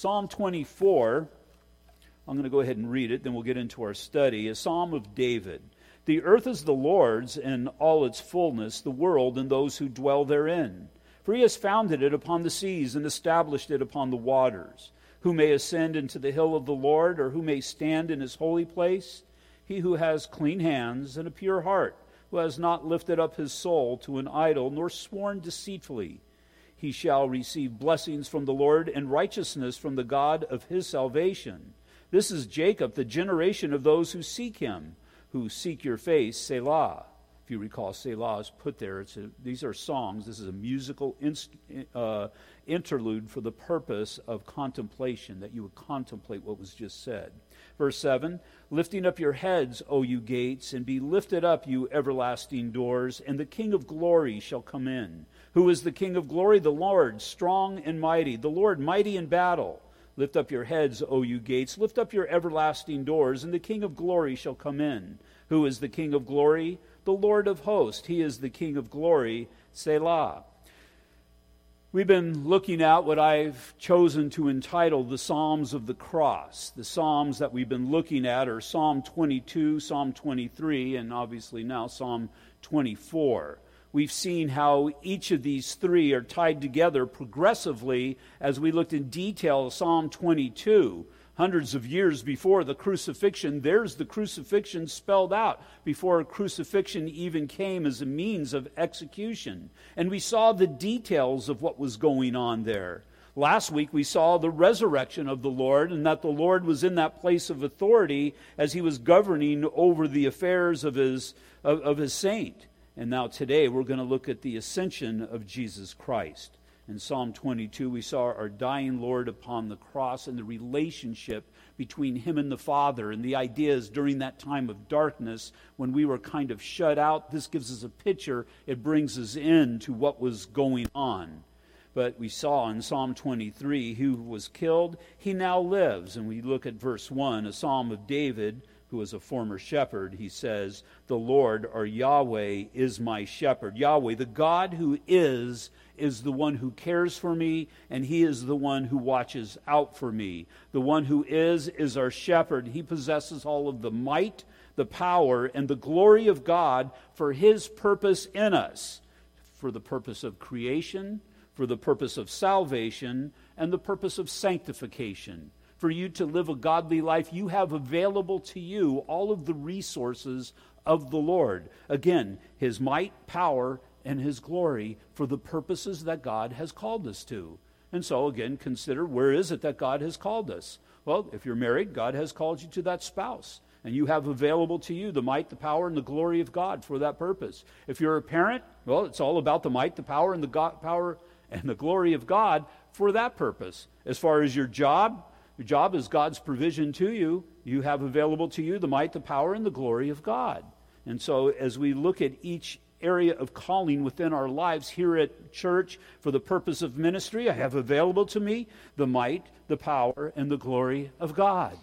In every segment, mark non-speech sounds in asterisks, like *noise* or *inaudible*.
Psalm 24, I'm going to go ahead and read it, then we'll get into our study. A psalm of David. The earth is the Lord's and all its fullness, the world and those who dwell therein. For he has founded it upon the seas and established it upon the waters. Who may ascend into the hill of the Lord, or who may stand in his holy place? He who has clean hands and a pure heart, who has not lifted up his soul to an idol, nor sworn deceitfully. He shall receive blessings from the Lord and righteousness from the God of his salvation. This is Jacob, the generation of those who seek him, who seek your face, Selah If you recall, Selah is put there. A, these are songs. This is a musical inst, uh, interlude for the purpose of contemplation, that you would contemplate what was just said. Verse 7 Lifting up your heads, O you gates, and be lifted up, you everlasting doors, and the King of glory shall come in. Who is the King of glory? The Lord, strong and mighty, the Lord, mighty in battle. Lift up your heads, O you gates, lift up your everlasting doors, and the King of glory shall come in. Who is the King of glory? the Lord of hosts. He is the King of glory, Selah. We've been looking at what I've chosen to entitle the Psalms of the Cross. The Psalms that we've been looking at are Psalm 22, Psalm 23, and obviously now Psalm 24. We've seen how each of these three are tied together progressively as we looked in detail at Psalm 22 hundreds of years before the crucifixion. There's the crucifixion spelled out before crucifixion even came as a means of execution. And we saw the details of what was going on there. Last week we saw the resurrection of the Lord and that the Lord was in that place of authority as he was governing over the affairs of his, of, of his saint. And now today we're going to look at the ascension of Jesus Christ. In Psalm 22, we saw our dying Lord upon the cross and the relationship between him and the Father. And the idea is during that time of darkness, when we were kind of shut out, this gives us a picture. It brings us in to what was going on. But we saw in Psalm 23, who was killed, he now lives. And we look at verse 1, a psalm of David who was a former shepherd, he says, The Lord or Yahweh is my shepherd. Yahweh, the God who is, is the one who cares for me, and he is the one who watches out for me. The one who is, is our shepherd. He possesses all of the might, the power, and the glory of God for his purpose in us, for the purpose of creation, for the purpose of salvation, and the purpose of sanctification for you to live a godly life, you have available to you all of the resources of the Lord. Again, his might, power, and his glory for the purposes that God has called us to. And so, again, consider where is it that God has called us? Well, if you're married, God has called you to that spouse. And you have available to you the might, the power, and the glory of God for that purpose. If you're a parent, well, it's all about the might, the power, and the God, power and the glory of God for that purpose. As far as your job, your job is God's provision to you. You have available to you the might, the power, and the glory of God. And so, as we look at each area of calling within our lives here at church for the purpose of ministry, I have available to me the might, the power, and the glory of God.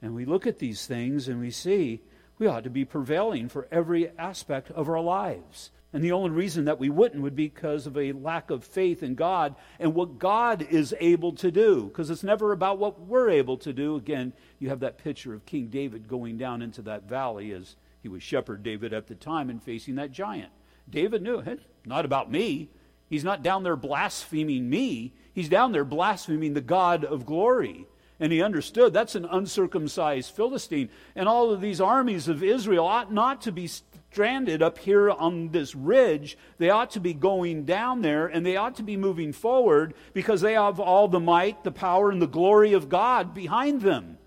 And we look at these things and we see we ought to be prevailing for every aspect of our lives. And the only reason that we wouldn't would be because of a lack of faith in God and what God is able to do. Because it's never about what we're able to do. Again, you have that picture of King David going down into that valley as he was shepherd David at the time and facing that giant. David knew, hey, not about me. He's not down there blaspheming me. He's down there blaspheming the God of glory. And he understood that's an uncircumcised Philistine. And all of these armies of Israel ought not to be stranded up here on this ridge. They ought to be going down there and they ought to be moving forward because they have all the might, the power, and the glory of God behind them.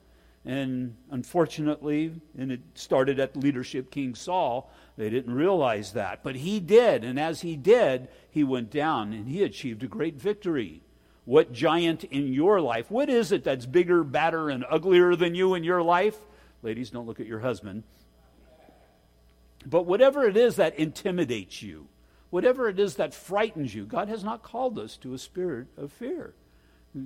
And unfortunately, and it started at leadership King Saul, they didn't realize that. But he did. And as he did, he went down and he achieved a great victory. What giant in your life? What is it that's bigger, badder, and uglier than you in your life? Ladies, don't look at your husband. But whatever it is that intimidates you, whatever it is that frightens you, God has not called us to a spirit of fear.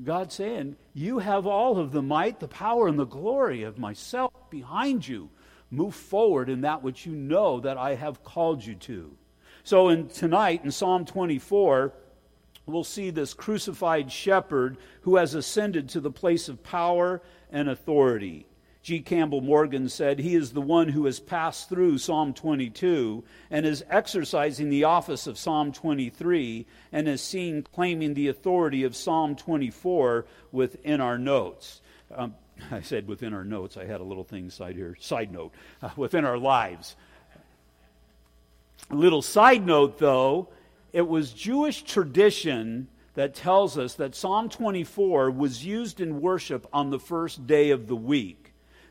God's saying, You have all of the might, the power, and the glory of myself behind you. Move forward in that which you know that I have called you to. So, in, tonight in Psalm 24, we'll see this crucified shepherd who has ascended to the place of power and authority. G. Campbell Morgan said, He is the one who has passed through Psalm 22 and is exercising the office of Psalm 23 and is seen claiming the authority of Psalm 24 within our notes. Um, I said within our notes. I had a little thing side here. Side note, uh, within our lives. A little side note, though, it was Jewish tradition that tells us that Psalm 24 was used in worship on the first day of the week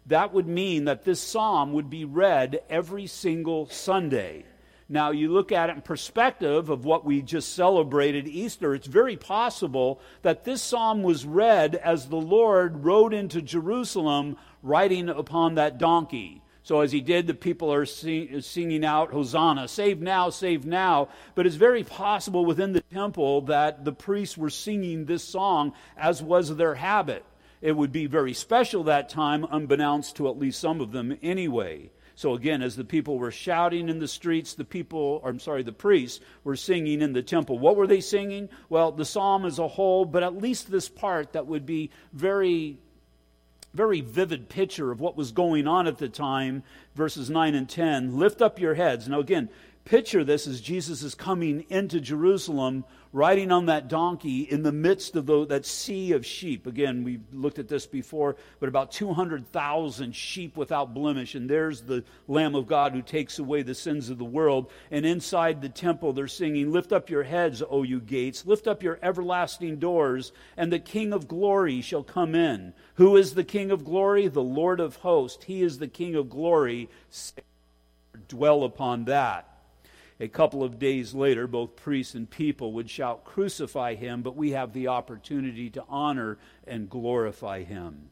that would mean that this psalm would be read every single Sunday. Now, you look at it in perspective of what we just celebrated Easter, it's very possible that this psalm was read as the Lord rode into Jerusalem riding upon that donkey. So, as he did, the people are sing, singing out, Hosanna, save now, save now. But it's very possible within the temple that the priests were singing this song as was their habit it would be very special that time, unbeknownst to at least some of them anyway. So again, as the people were shouting in the streets, the people, I'm sorry, the priests were singing in the temple. What were they singing? Well, the psalm as a whole, but at least this part that would be very, very vivid picture of what was going on at the time, verses 9 and 10. Lift up your heads. Now again, picture this as Jesus is coming into Jerusalem riding on that donkey in the midst of the, that sea of sheep. Again, we've looked at this before, but about 200,000 sheep without blemish. And there's the Lamb of God who takes away the sins of the world. And inside the temple, they're singing, Lift up your heads, O you gates, lift up your everlasting doors, and the King of glory shall come in. Who is the King of glory? The Lord of hosts. He is the King of glory. Dwell upon that. A couple of days later, both priests and people would shout, Crucify him, but we have the opportunity to honor and glorify him.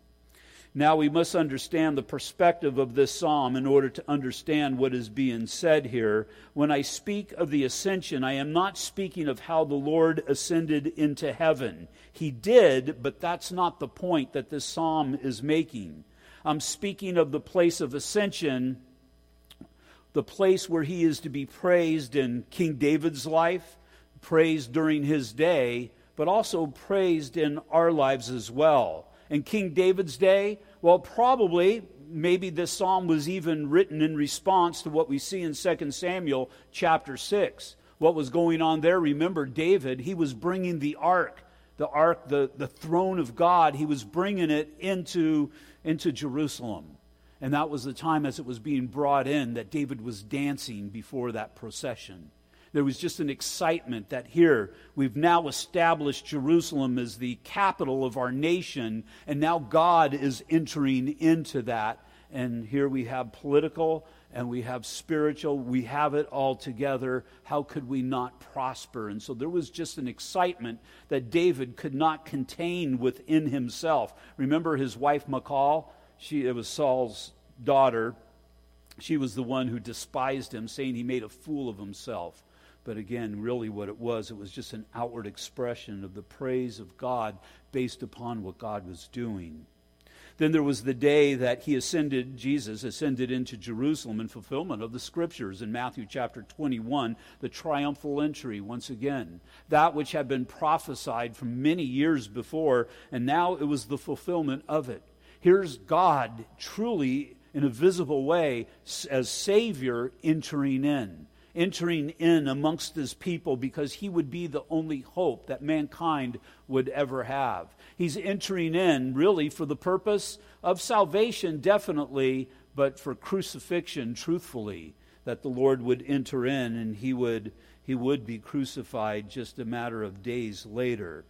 Now we must understand the perspective of this psalm in order to understand what is being said here. When I speak of the ascension, I am not speaking of how the Lord ascended into heaven. He did, but that's not the point that this psalm is making. I'm speaking of the place of ascension the place where he is to be praised in King David's life, praised during his day, but also praised in our lives as well. In King David's day, well, probably maybe this psalm was even written in response to what we see in 2 Samuel chapter 6. What was going on there? Remember, David, he was bringing the ark, the ark, the, the throne of God, he was bringing it into, into Jerusalem. And that was the time as it was being brought in that David was dancing before that procession. There was just an excitement that here we've now established Jerusalem as the capital of our nation, and now God is entering into that. And here we have political and we have spiritual, we have it all together. How could we not prosper? And so there was just an excitement that David could not contain within himself. Remember his wife Michal? She, it was Saul's daughter. She was the one who despised him, saying he made a fool of himself. But again, really what it was, it was just an outward expression of the praise of God based upon what God was doing. Then there was the day that he ascended, Jesus ascended into Jerusalem in fulfillment of the scriptures in Matthew chapter 21, the triumphal entry once again. That which had been prophesied from many years before, and now it was the fulfillment of it. Here's God truly in a visible way as Savior entering in, entering in amongst His people because He would be the only hope that mankind would ever have. He's entering in really for the purpose of salvation, definitely, but for crucifixion, truthfully, that the Lord would enter in and He would, he would be crucified just a matter of days later.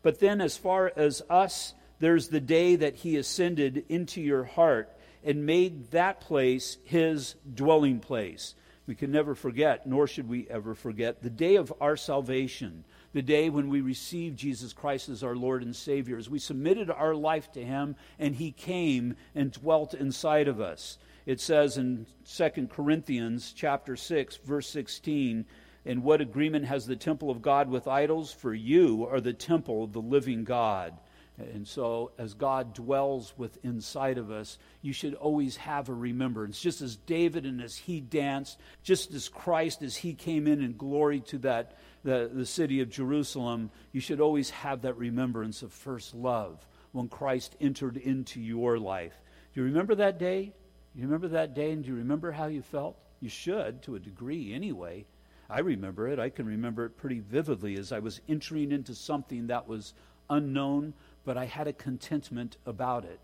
But then, as far as us, there's the day that he ascended into your heart and made that place his dwelling place. We can never forget, nor should we ever forget, the day of our salvation, the day when we received Jesus Christ as our Lord and Savior, as we submitted our life to him and he came and dwelt inside of us. It says in 2 Corinthians chapter 6 verse 16, "In what agreement has the temple of God with idols? For you are the temple of the living God." And so, as God dwells with inside of us, you should always have a remembrance. Just as David and as he danced, just as Christ, as he came in in glory to that the, the city of Jerusalem, you should always have that remembrance of first love when Christ entered into your life. Do you remember that day? You remember that day, and do you remember how you felt? You should, to a degree, anyway. I remember it. I can remember it pretty vividly as I was entering into something that was unknown but I had a contentment about it.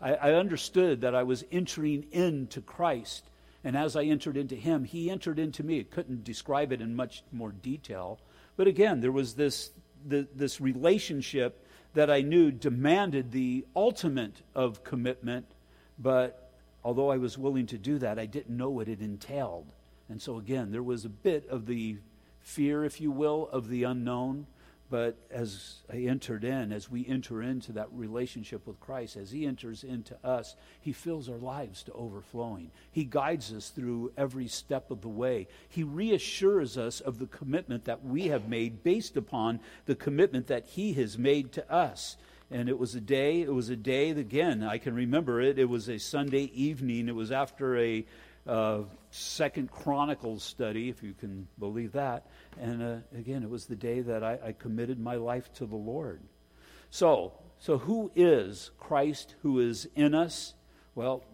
I, I understood that I was entering into Christ. And as I entered into him, he entered into me. I couldn't describe it in much more detail. But again, there was this, the, this relationship that I knew demanded the ultimate of commitment. But although I was willing to do that, I didn't know what it entailed. And so, again, there was a bit of the fear, if you will, of the unknown. But as I entered in, as we enter into that relationship with Christ, as He enters into us, He fills our lives to overflowing. He guides us through every step of the way. He reassures us of the commitment that we have made based upon the commitment that He has made to us. And it was a day, it was a day, again, I can remember it. It was a Sunday evening. It was after a uh, Second Chronicles study, if you can believe that. And uh, again, it was the day that I, I committed my life to the Lord. So, so who is Christ who is in us? Well,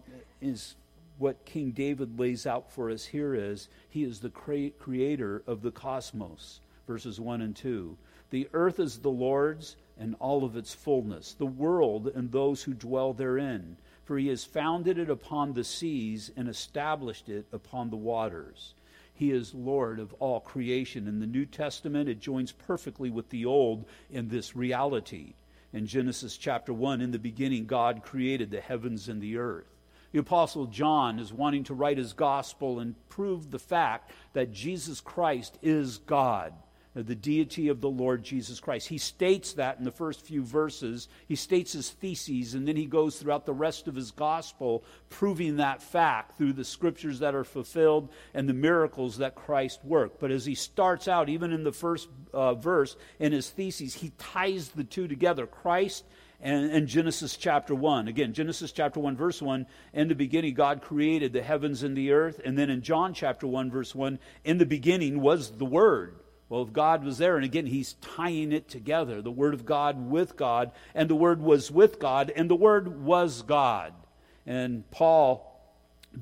is what King David lays out for us here is he is the cre- creator of the cosmos, verses 1 and 2. The earth is the Lord's and all of its fullness, the world and those who dwell therein. For he has founded it upon the seas and established it upon the waters. He is Lord of all creation. In the New Testament, it joins perfectly with the Old in this reality. In Genesis chapter 1, in the beginning, God created the heavens and the earth. The Apostle John is wanting to write his gospel and prove the fact that Jesus Christ is God the deity of the Lord Jesus Christ. He states that in the first few verses. He states his theses, and then he goes throughout the rest of his gospel, proving that fact through the scriptures that are fulfilled and the miracles that Christ worked. But as he starts out, even in the first uh, verse, in his theses, he ties the two together Christ and, and, Genesis chapter 1. Again, Genesis chapter 1, verse 1, in the beginning, God created the heavens and the earth. And then in John chapter 1, verse 1, in the beginning was the Word. Well, if God was there, and again, he's tying it together the Word of God with God, and the Word was with God, and the Word was God. And Paul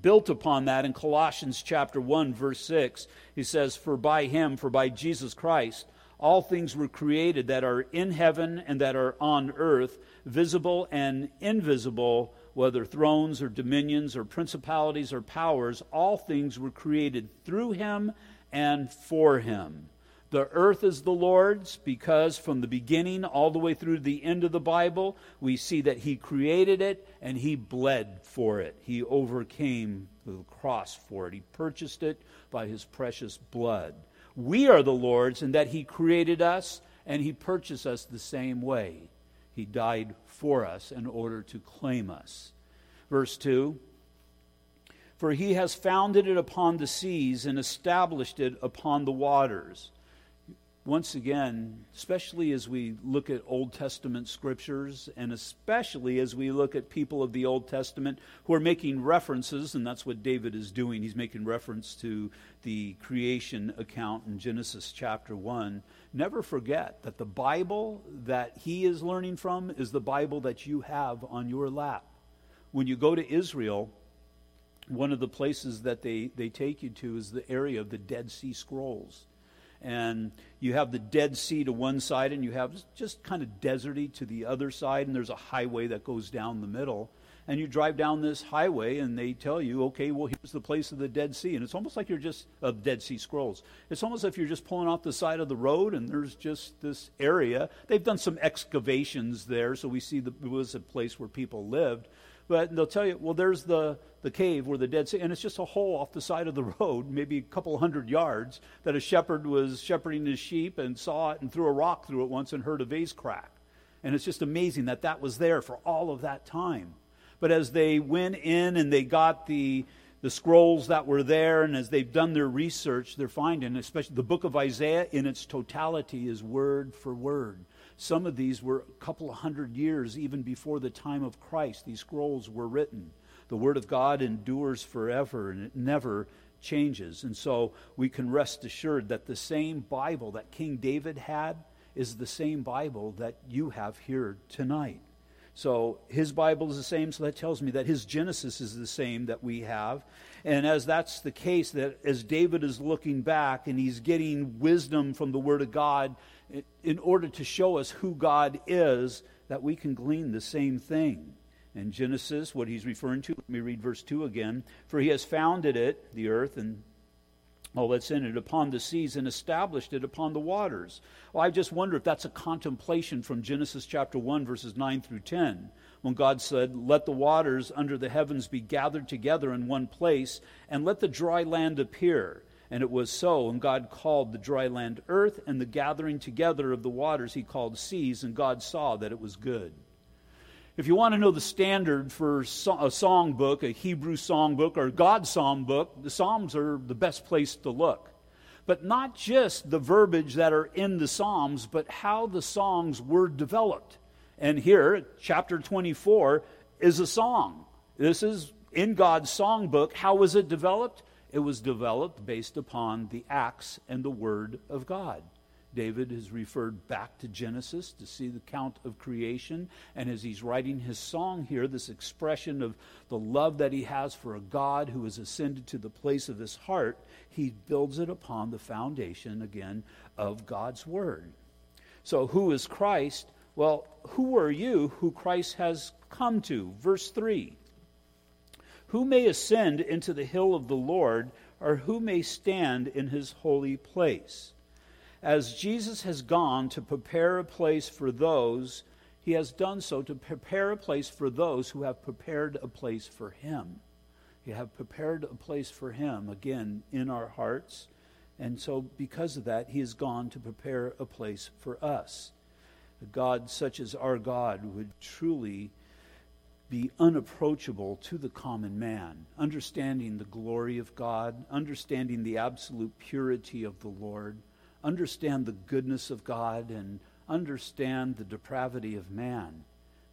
built upon that in Colossians chapter 1, verse 6. He says, For by him, for by Jesus Christ, all things were created that are in heaven and that are on earth, visible and invisible, whether thrones or dominions or principalities or powers, all things were created through him and for him. The earth is the Lord's because from the beginning all the way through the end of the Bible, we see that He created it and He bled for it. He overcame the cross for it. He purchased it by His precious blood. We are the Lord's in that He created us and He purchased us the same way. He died for us in order to claim us. Verse 2 For He has founded it upon the seas and established it upon the waters once again, especially as we look at Old Testament scriptures, and especially as we look at people of the Old Testament who are making references, and that's what David is doing. He's making reference to the creation account in Genesis chapter 1. Never forget that the Bible that he is learning from is the Bible that you have on your lap. When you go to Israel, one of the places that they, they take you to is the area of the Dead Sea Scrolls and you have the Dead Sea to one side, and you have just kind of deserty to the other side, and there's a highway that goes down the middle. And you drive down this highway, and they tell you, okay, well, here's the place of the Dead Sea. And it's almost like you're just, uh, Dead Sea Scrolls. It's almost like you're just pulling off the side of the road, and there's just this area. They've done some excavations there, so we see the, it was a place where people lived. But they'll tell you, well, there's the, the cave where the Dead Sea, and it's just a hole off the side of the *laughs* road, maybe a couple hundred yards, that a shepherd was shepherding his sheep and saw it and threw a rock through it once and heard a vase crack. And it's just amazing that that was there for all of that time. But as they went in and they got the, the scrolls that were there, and as they've done their research, they're finding, especially the book of Isaiah in its totality, is word for word Some of these were a couple of hundred years even before the time of Christ. These scrolls were written. The Word of God endures forever and it never changes. And so we can rest assured that the same Bible that King David had is the same Bible that you have here tonight. So his Bible is the same, so that tells me that his Genesis is the same that we have. And as that's the case, that as David is looking back and he's getting wisdom from the Word of God in order to show us who God is, that we can glean the same thing. In Genesis, what he's referring to, let me read verse 2 again. For he has founded it, the earth, and Oh, all that's in it upon the seas and established it upon the waters. Well, I just wonder if that's a contemplation from Genesis chapter 1, verses 9 through 10, when God said, Let the waters under the heavens be gathered together in one place, and let the dry land appear. And it was so, and God called the dry land earth, and the gathering together of the waters he called seas, and God saw that it was good. If you want to know the standard for a song book, a Hebrew song book, or God's song book, the Psalms are the best place to look. But not just the verbiage that are in the Psalms, but how the songs were developed. And here, chapter 24 is a song. This is in God's song book. How was it developed? It was developed based upon the acts and the word of God. David has referred back to Genesis to see the count of creation. And as he's writing his song here, this expression of the love that he has for a God who has ascended to the place of his heart, he builds it upon the foundation, again, of God's Word. So, who is Christ? Well, who are you who Christ has come to? Verse 3 Who may ascend into the hill of the Lord, or who may stand in his holy place? As Jesus has gone to prepare a place for those, he has done so to prepare a place for those who have prepared a place for him. He have prepared a place for him, again, in our hearts. And so, because of that, he has gone to prepare a place for us. A God such as our God would truly be unapproachable to the common man, understanding the glory of God, understanding the absolute purity of the Lord understand the goodness of God and understand the depravity of man.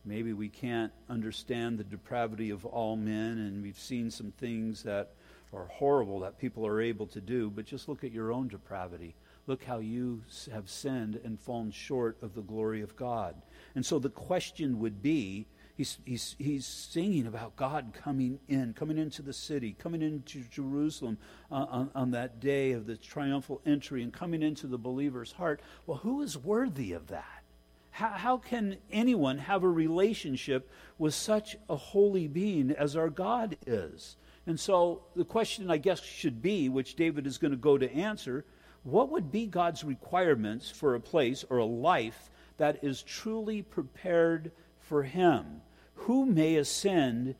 Maybe we can't understand the depravity of all men, and we've seen some things that are horrible that people are able to do, but just look at your own depravity. Look how you have sinned and fallen short of the glory of God. And so the question would be He's, he's, he's singing about God coming in, coming into the city, coming into Jerusalem uh, on, on that day of the triumphal entry, and coming into the believer's heart. Well, who is worthy of that? How, how can anyone have a relationship with such a holy being as our God is? And so the question, I guess, should be, which David is going to go to answer what would be God's requirements for a place or a life that is truly prepared for him. Who may ascend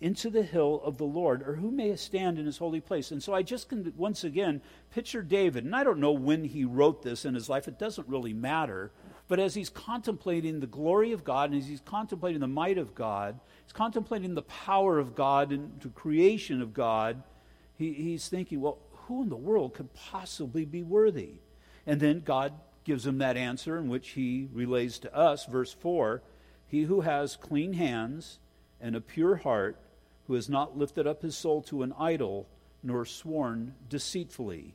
into the hill of the Lord, or who may stand in his holy place? And so I just can once again picture David, and I don't know when he wrote this in his life, it doesn't really matter. But as he's contemplating the glory of God, and as he's contemplating the might of God, he's contemplating the power of God and the creation of God, he, he's thinking, well, who in the world could possibly be worthy? And then God gives him that answer in which he relays to us, verse 4 he who has clean hands and a pure heart, who has not lifted up his soul to an idol, nor sworn deceitfully,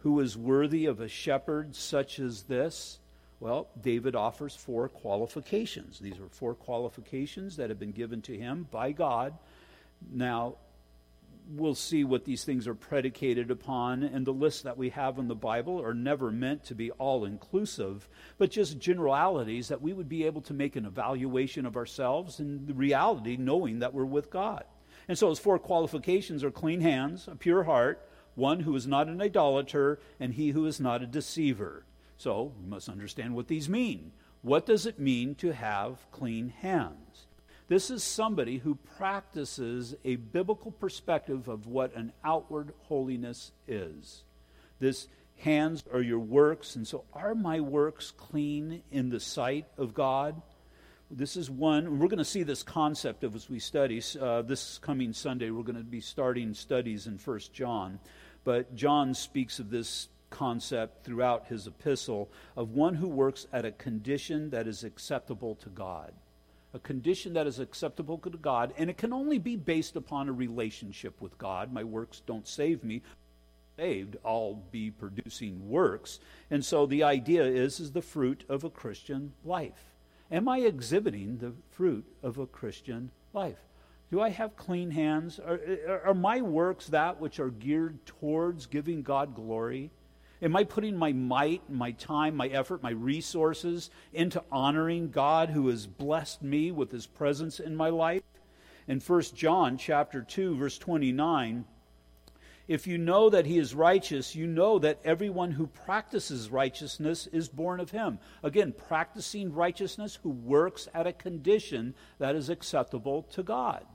who is worthy of a shepherd such as this? Well, David offers four qualifications. These are four qualifications that have been given to him by God. Now, we'll see what these things are predicated upon, and the lists that we have in the Bible are never meant to be all inclusive, but just generalities that we would be able to make an evaluation of ourselves and the reality knowing that we're with God. And so, his four qualifications are clean hands, a pure heart, one who is not an idolater, and he who is not a deceiver. So, we must understand what these mean. What does it mean to have clean hands? This is somebody who practices a biblical perspective of what an outward holiness is. This hands are your works, and so are my works clean in the sight of God? This is one, we're going to see this concept of as we study. Uh, this coming Sunday, we're going to be starting studies in First John. But John speaks of this concept throughout his epistle of one who works at a condition that is acceptable to God. A condition that is acceptable to God, and it can only be based upon a relationship with God. My works don't save me. Saved, I'll be producing works. And so the idea is, is the fruit of a Christian life. Am I exhibiting the fruit of a Christian life? Do I have clean hands? Are, are, my works that which are geared towards giving God glory? Am I putting my might, my time, my effort, my resources into honoring God who has blessed me with his presence in my life? In 1 John chapter 2 verse 29, if you know that he is righteous, you know that everyone who practices righteousness is born of him. Again, practicing righteousness who works at a condition that is acceptable to God.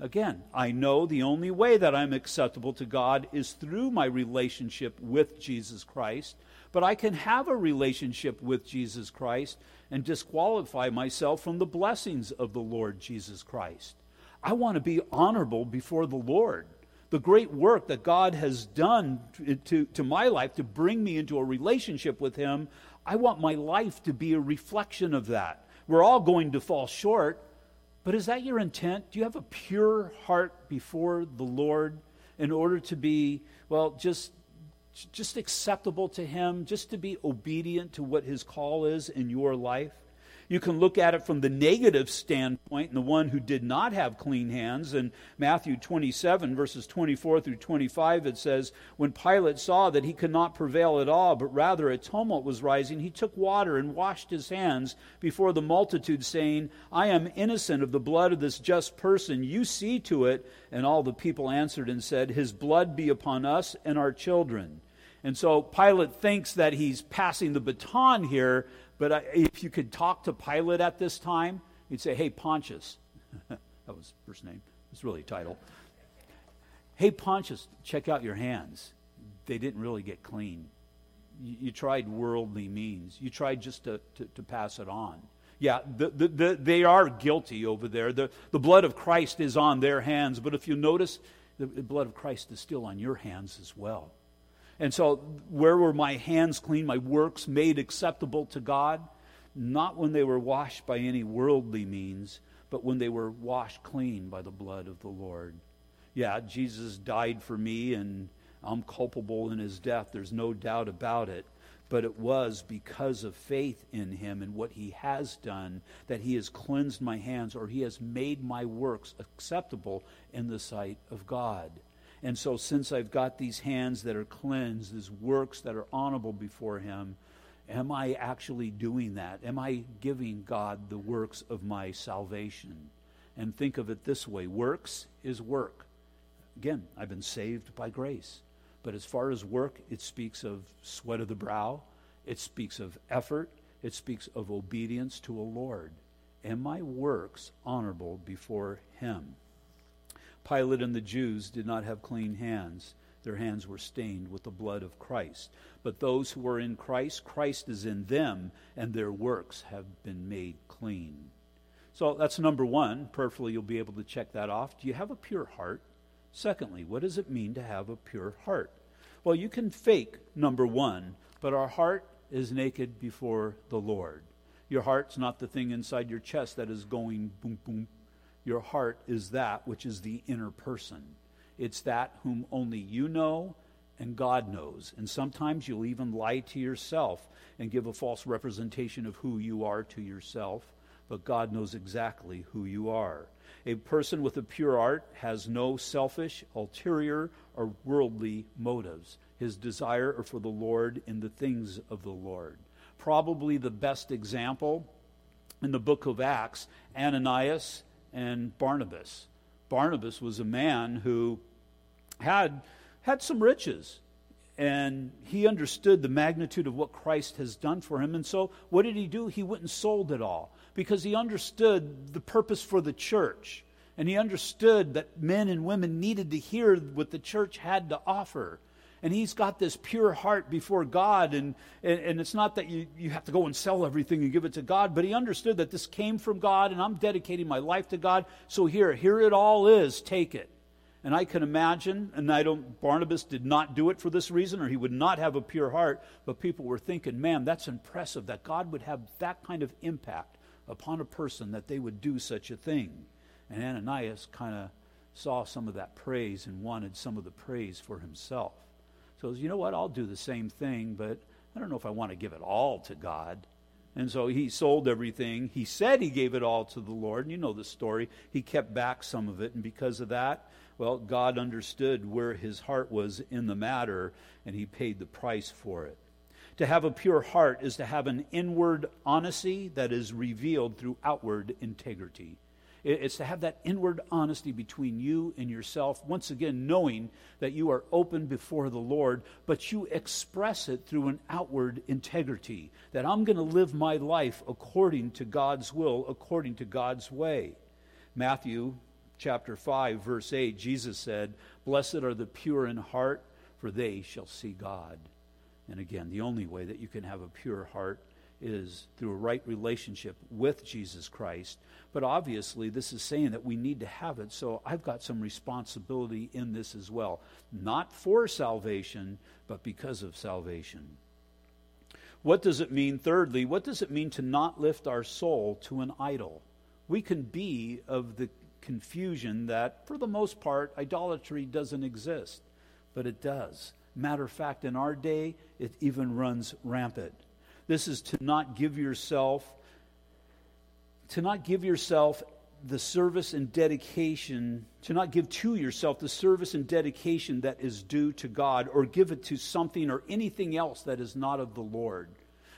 Again, I know the only way that I'm acceptable to God is through my relationship with Jesus Christ, but I can have a relationship with Jesus Christ and disqualify myself from the blessings of the Lord Jesus Christ. I want to be honorable before the Lord the great work that God has done to, to my life to bring me into a relationship with Him, I want my life to be a reflection of that. We're all going to fall short, but is that your intent? Do you have a pure heart before the Lord in order to be, well, just just acceptable to him, just to be obedient to what his call is in your life? You can look at it from the negative standpoint, and the one who did not have clean hands. In Matthew 27, verses 24 through 25, it says, When Pilate saw that he could not prevail at all, but rather a tumult was rising, he took water and washed his hands before the multitude, saying, I am innocent of the blood of this just person. You see to it. And all the people answered and said, His blood be upon us and our children. And so Pilate thinks that he's passing the baton here, but I, if you could talk to Pilate at this time, you'd say, Hey, Pontius. *laughs* that was first name. It's really a title. Hey, Pontius, check out your hands. They didn't really get clean. You, you tried worldly means, you tried just to, to, to pass it on. Yeah, the, the, the, they are guilty over there. The, the blood of Christ is on their hands, but if you notice, the, the blood of Christ is still on your hands as well. And so, where were my hands clean, my works made acceptable to God? Not when they were washed by any worldly means, but when they were washed clean by the blood of the Lord. Yeah, Jesus died for me, and I'm culpable in his death. There's no doubt about it. But it was because of faith in him and what he has done that he has cleansed my hands or he has made my works acceptable in the sight of God. And so, since I've got these hands that are cleansed, these works that are honorable before Him, am I actually doing that? Am I giving God the works of my salvation? And think of it this way works is work. Again, I've been saved by grace. But as far as work, it speaks of sweat of the brow, it speaks of effort, it speaks of obedience to a Lord. Am my works honorable before Him? Pilate and the Jews did not have clean hands. Their hands were stained with the blood of Christ. But those who are in Christ, Christ is in them, and their works have been made clean. So that's number one. Prayerfully, you'll be able to check that off. Do you have a pure heart? Secondly, what does it mean to have a pure heart? Well, you can fake number one, but our heart is naked before the Lord. Your heart's not the thing inside your chest that is going boom, boom, your heart is that which is the inner person. It's that whom only you know and God knows. And sometimes you'll even lie to yourself and give a false representation of who you are to yourself, but God knows exactly who you are. A person with a pure heart has no selfish, ulterior, or worldly motives. His desire are for the Lord in the things of the Lord. Probably the best example in the book of Acts, Ananias and Barnabas. Barnabas was a man who had, had some riches, and he understood the magnitude of what Christ has done for him. And so, what did he do? He went and sold it all because he understood the purpose for the church. And he understood that men and women needed to hear what the church had to offer and he's got this pure heart before God. And, and, and, it's not that you, you have to go and sell everything and give it to God, but he understood that this came from God, and I'm dedicating my life to God. So here, here it all is. Take it. And I can imagine, and I don't, Barnabas did not do it for this reason, or he would not have a pure heart, but people were thinking, man, that's impressive that God would have that kind of impact upon a person that they would do such a thing. And Ananias kind of saw some of that praise and wanted some of the praise for himself. So, you know what? I'll do the same thing, but I don't know if I want to give it all to God. And so he sold everything. He said he gave it all to the Lord. And you know the story. He kept back some of it. And because of that, well, God understood where his heart was in the matter, and he paid the price for it. To have a pure heart is to have an inward honesty that is revealed through outward integrity. It's to have that inward honesty between you and yourself, once again, knowing that you are open before the Lord, but you express it through an outward integrity, that I'm going to live my life according to God's will, according to God's way. Matthew chapter 5, verse 8, Jesus said, Blessed are the pure in heart, for they shall see God. And again, the only way that you can have a pure heart is through a right relationship with Jesus Christ. But obviously, this is saying that we need to have it. So I've got some responsibility in this as well. Not for salvation, but because of salvation. What does it mean, thirdly? What does it mean to not lift our soul to an idol? We can be of the confusion that, for the most part, idolatry doesn't exist, but it does. Matter of fact, in our day, it even runs rampant. This is to not give yourself to not give yourself the service and dedication, to not give to yourself the service and dedication that is due to God, or give it to something or anything else that is not of the Lord.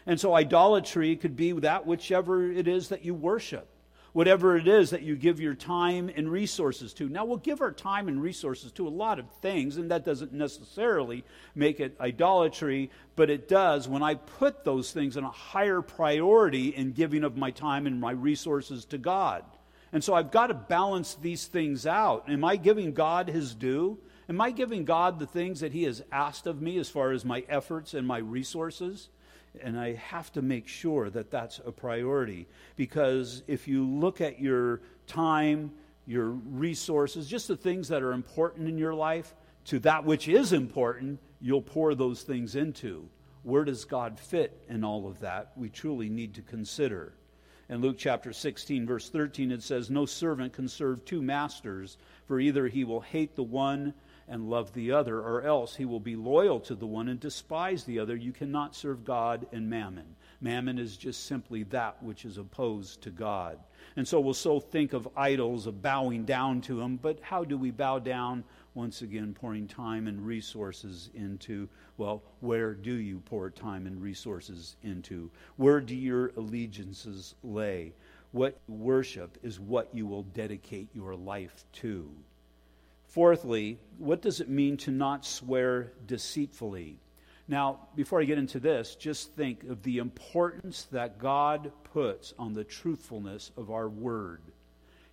And so, idolatry could be that whichever it is that you worship whatever it is that you give your time and resources to. Now, we'll give our time and resources to a lot of things, and that doesn't necessarily make it idolatry, but it does when I put those things in a higher priority in giving of my time and my resources to God. And so I've got to balance these things out. Am I giving God his due? Am I giving God the things that he has asked of me as far as my efforts and my resources? And I have to make sure that that's a priority because if you look at your time, your resources, just the things that are important in your life, to that which is important, you'll pour those things into. Where does God fit in all of that? We truly need to consider. In Luke chapter 16, verse 13, it says, No servant can serve two masters, for either he will hate the one and love the other, or else he will be loyal to the one and despise the other. You cannot serve God and mammon. Mammon is just simply that which is opposed to God. And so we'll so think of idols, of bowing down to them, but how do we bow down? Once again, pouring time and resources into, well, where do you pour time and resources into? Where do your allegiances lay? What worship is what you will dedicate your life to? Fourthly, what does it mean to not swear deceitfully? Now, before I get into this, just think of the importance that God puts on the truthfulness of our word.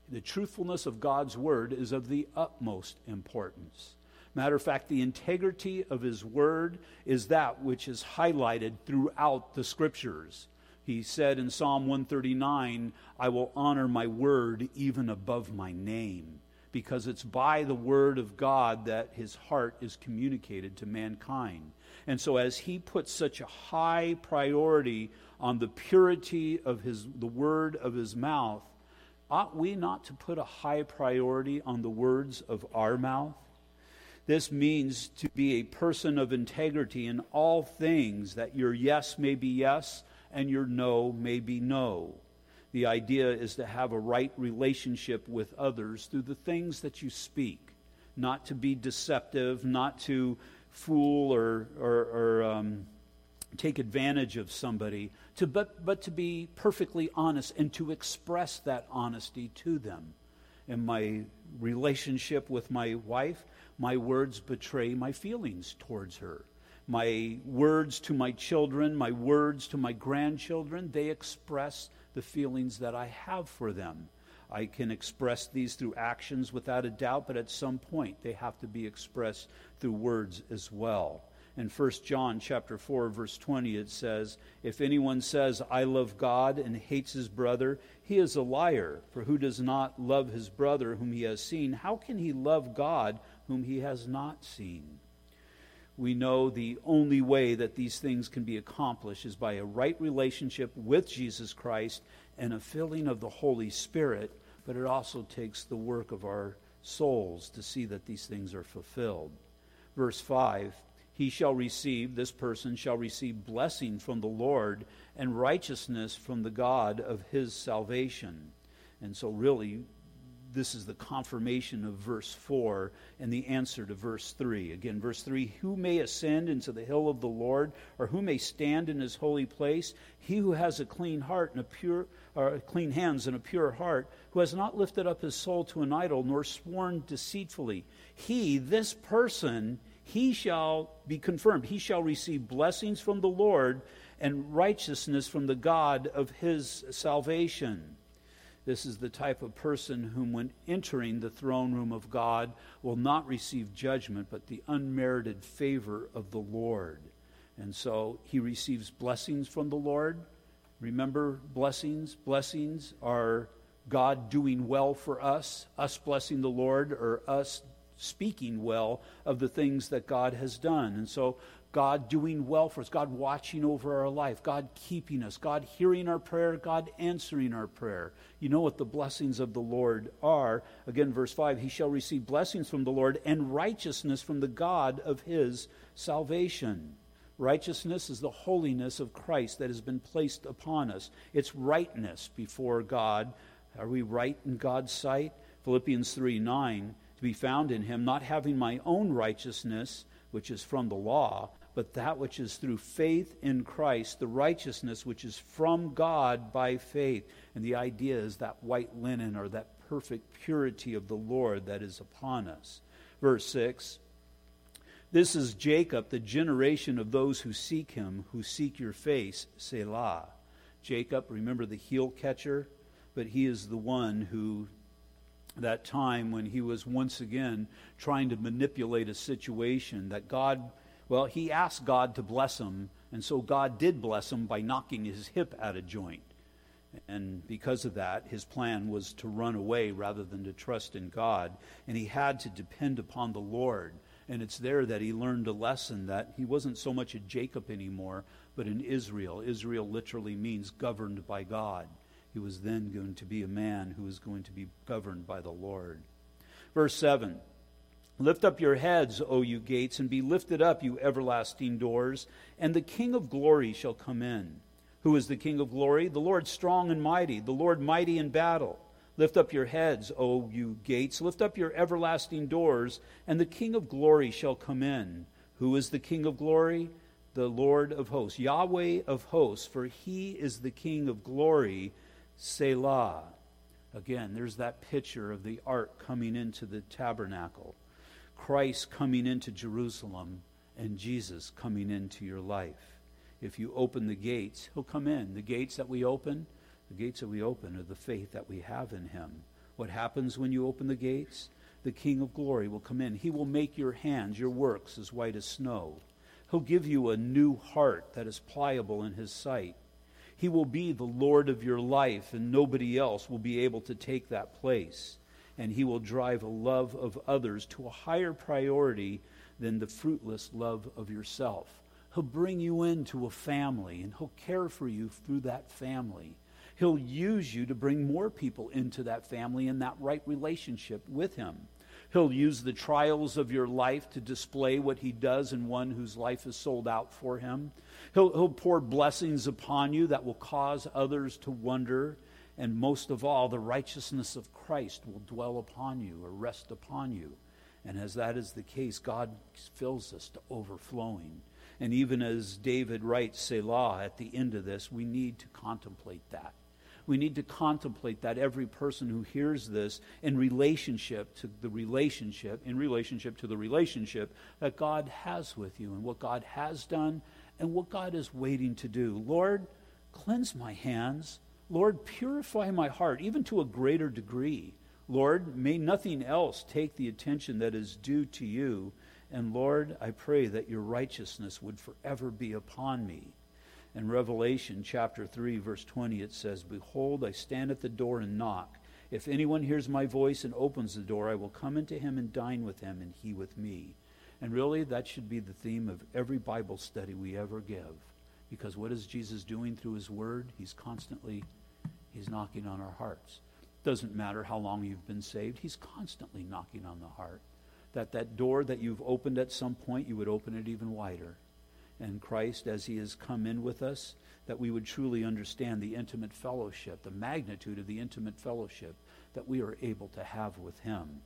The truthfulness of God's word is of the utmost importance. Matter of fact, the integrity of his word is that which is highlighted throughout the scriptures. He said in Psalm 139, I will honor my word even above my name because it's by the word of God that his heart is communicated to mankind. And so as he puts such a high priority on the purity of his the word of his mouth, ought we not to put a high priority on the words of our mouth? This means to be a person of integrity in all things, that your yes may be yes and your no may be no. The idea is to have a right relationship with others through the things that you speak, not to be deceptive, not to fool or, or, or um, take advantage of somebody, to, but, but to be perfectly honest and to express that honesty to them. In my relationship with my wife, my words betray my feelings towards her. My words to my children, my words to my grandchildren, they express the feelings that I have for them. I can express these through actions without a doubt, but at some point they have to be expressed through words as well. In 1 John chapter 4 verse 20 it says, "If anyone says I love God and hates his brother, he is a liar, for who does not love his brother whom he has seen, how can he love God whom he has not seen?" We know the only way that these things can be accomplished is by a right relationship with Jesus Christ and a filling of the Holy Spirit, but it also takes the work of our souls to see that these things are fulfilled. Verse 5 He shall receive, this person shall receive blessing from the Lord and righteousness from the God of his salvation. And so, really, this is the confirmation of verse 4 and the answer to verse 3. Again, verse 3 Who may ascend into the hill of the Lord, or who may stand in his holy place? He who has a clean heart and a pure, or clean hands and a pure heart, who has not lifted up his soul to an idol, nor sworn deceitfully. He, this person, he shall be confirmed. He shall receive blessings from the Lord and righteousness from the God of his salvation. This is the type of person whom, when entering the throne room of God, will not receive judgment, but the unmerited favor of the Lord. And so he receives blessings from the Lord. Remember, blessings? Blessings are God doing well for us, us blessing the Lord, or us speaking well of the things that God has done. And so God doing well for us, God watching over our life, God keeping us, God hearing our prayer, God answering our prayer. You know what the blessings of the Lord are. Again, verse 5 He shall receive blessings from the Lord and righteousness from the God of his salvation. Righteousness is the holiness of Christ that has been placed upon us, it's rightness before God. Are we right in God's sight? Philippians 3 9, to be found in him, not having my own righteousness, which is from the law but that which is through faith in Christ, the righteousness which is from God by faith. And the idea is that white linen or that perfect purity of the Lord that is upon us. Verse 6 This is Jacob, the generation of those who seek him, who seek your face, Selah. Jacob, remember the heel catcher? But he is the one who that time when he was once again trying to manipulate a situation that God well, he asked God to bless him, and so God did bless him by knocking his hip out of joint. And because of that, his plan was to run away rather than to trust in God. And he had to depend upon the Lord. And it's there that he learned a lesson that he wasn't so much a Jacob anymore, but an Israel. Israel literally means governed by God. He was then going to be a man who was going to be governed by the Lord. Verse 7 Lift up your heads, O you gates, and be lifted up, you everlasting doors, and the King of glory shall come in. Who is the King of glory? The Lord strong and mighty, the Lord mighty in battle. Lift up your heads, O you gates, lift up your everlasting doors, and the King of glory shall come in. Who is the King of glory? The Lord of hosts, Yahweh of hosts, for he is the King of glory, Selah. Again, there's that picture of the ark coming into the tabernacle. Christ coming into Jerusalem and Jesus coming into your life. If you open the gates, he'll come in. The gates that we open, the gates that we open are the faith that we have in him. What happens when you open the gates? The King of glory will come in. He will make your hands, your works, as white as snow. He'll give you a new heart that is pliable in his sight. He will be the Lord of your life, and nobody else will be able to take that place and he will drive a love of others to a higher priority than the fruitless love of yourself. He'll bring you into a family and he'll care for you through that family. He'll use you to bring more people into that family and that right relationship with him. He'll use the trials of your life to display what he does in one whose life is sold out for him. He'll, he'll pour blessings upon you that will cause others to wonder and most of all, the righteousness of Christ will dwell upon you or rest upon you. And as that is the case, God fills us to overflowing. And even as David writes Selah at the end of this, we need to contemplate that. We need to contemplate that every person who hears this in relationship to the relationship, in relationship to the relationship that God has with you and what God has done and what God is waiting to do. Lord, cleanse my hands Lord, purify my heart, even to a greater degree. Lord, may nothing else take the attention that is due to you, And Lord, I pray that your righteousness would forever be upon me. In Revelation chapter 3, verse 20, it says, Behold, I stand at the door and knock. If anyone hears my voice and opens the door, I will come into him and dine with him, and he with me. And really, that should be the theme of every Bible study we ever give. Because what is Jesus doing through his word? He's constantly he's knocking on our hearts. Doesn't matter how long you've been saved, he's constantly knocking on the heart. That that door that you've opened at some point, you would open it even wider. And Christ, as he has come in with us, that we would truly understand the intimate fellowship, the magnitude of the intimate fellowship that we are able to have with him.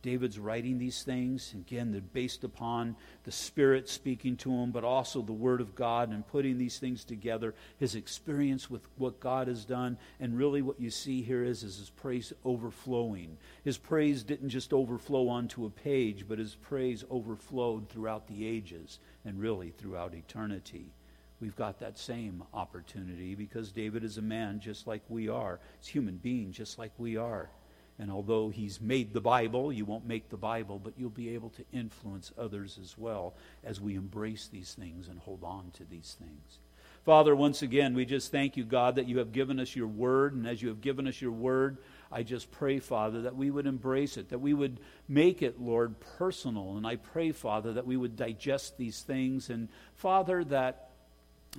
David's writing these things. Again, they're based upon the Spirit speaking to him, but also the Word of God and putting these things together, his experience with what God has done. And really, what you see here is, is his praise overflowing. His praise didn't just overflow onto a page, but his praise overflowed throughout the ages and really throughout eternity. We've got that same opportunity because David is a man just like we are. He's a human being just like we are. And although he's made the Bible, you won't make the Bible, but you'll be able to influence others as well as we embrace these things and hold on to these things. Father, once again, we just thank you, God, that you have given us your word. And as you have given us your word, I just pray, Father, that we would embrace it, that we would make it, Lord, personal. And I pray, Father, that we would digest these things. And, Father, that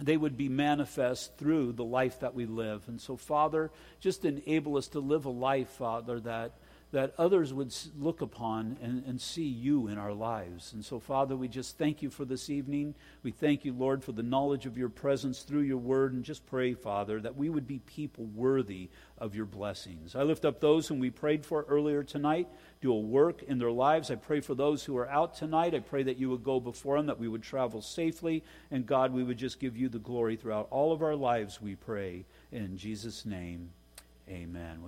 they would be manifest through the life that we live. And so, Father, just enable us to live a life, Father, that that others would look upon and, and see you in our lives. And so, Father, we just thank you for this evening. We thank you, Lord, for the knowledge of your presence through your word. And just pray, Father, that we would be people worthy of your blessings. I lift up those whom we prayed for earlier tonight. Do a work in their lives. I pray for those who are out tonight. I pray that you would go before them, that we would travel safely. And God, we would just give you the glory throughout all of our lives, we pray. In Jesus' name, amen.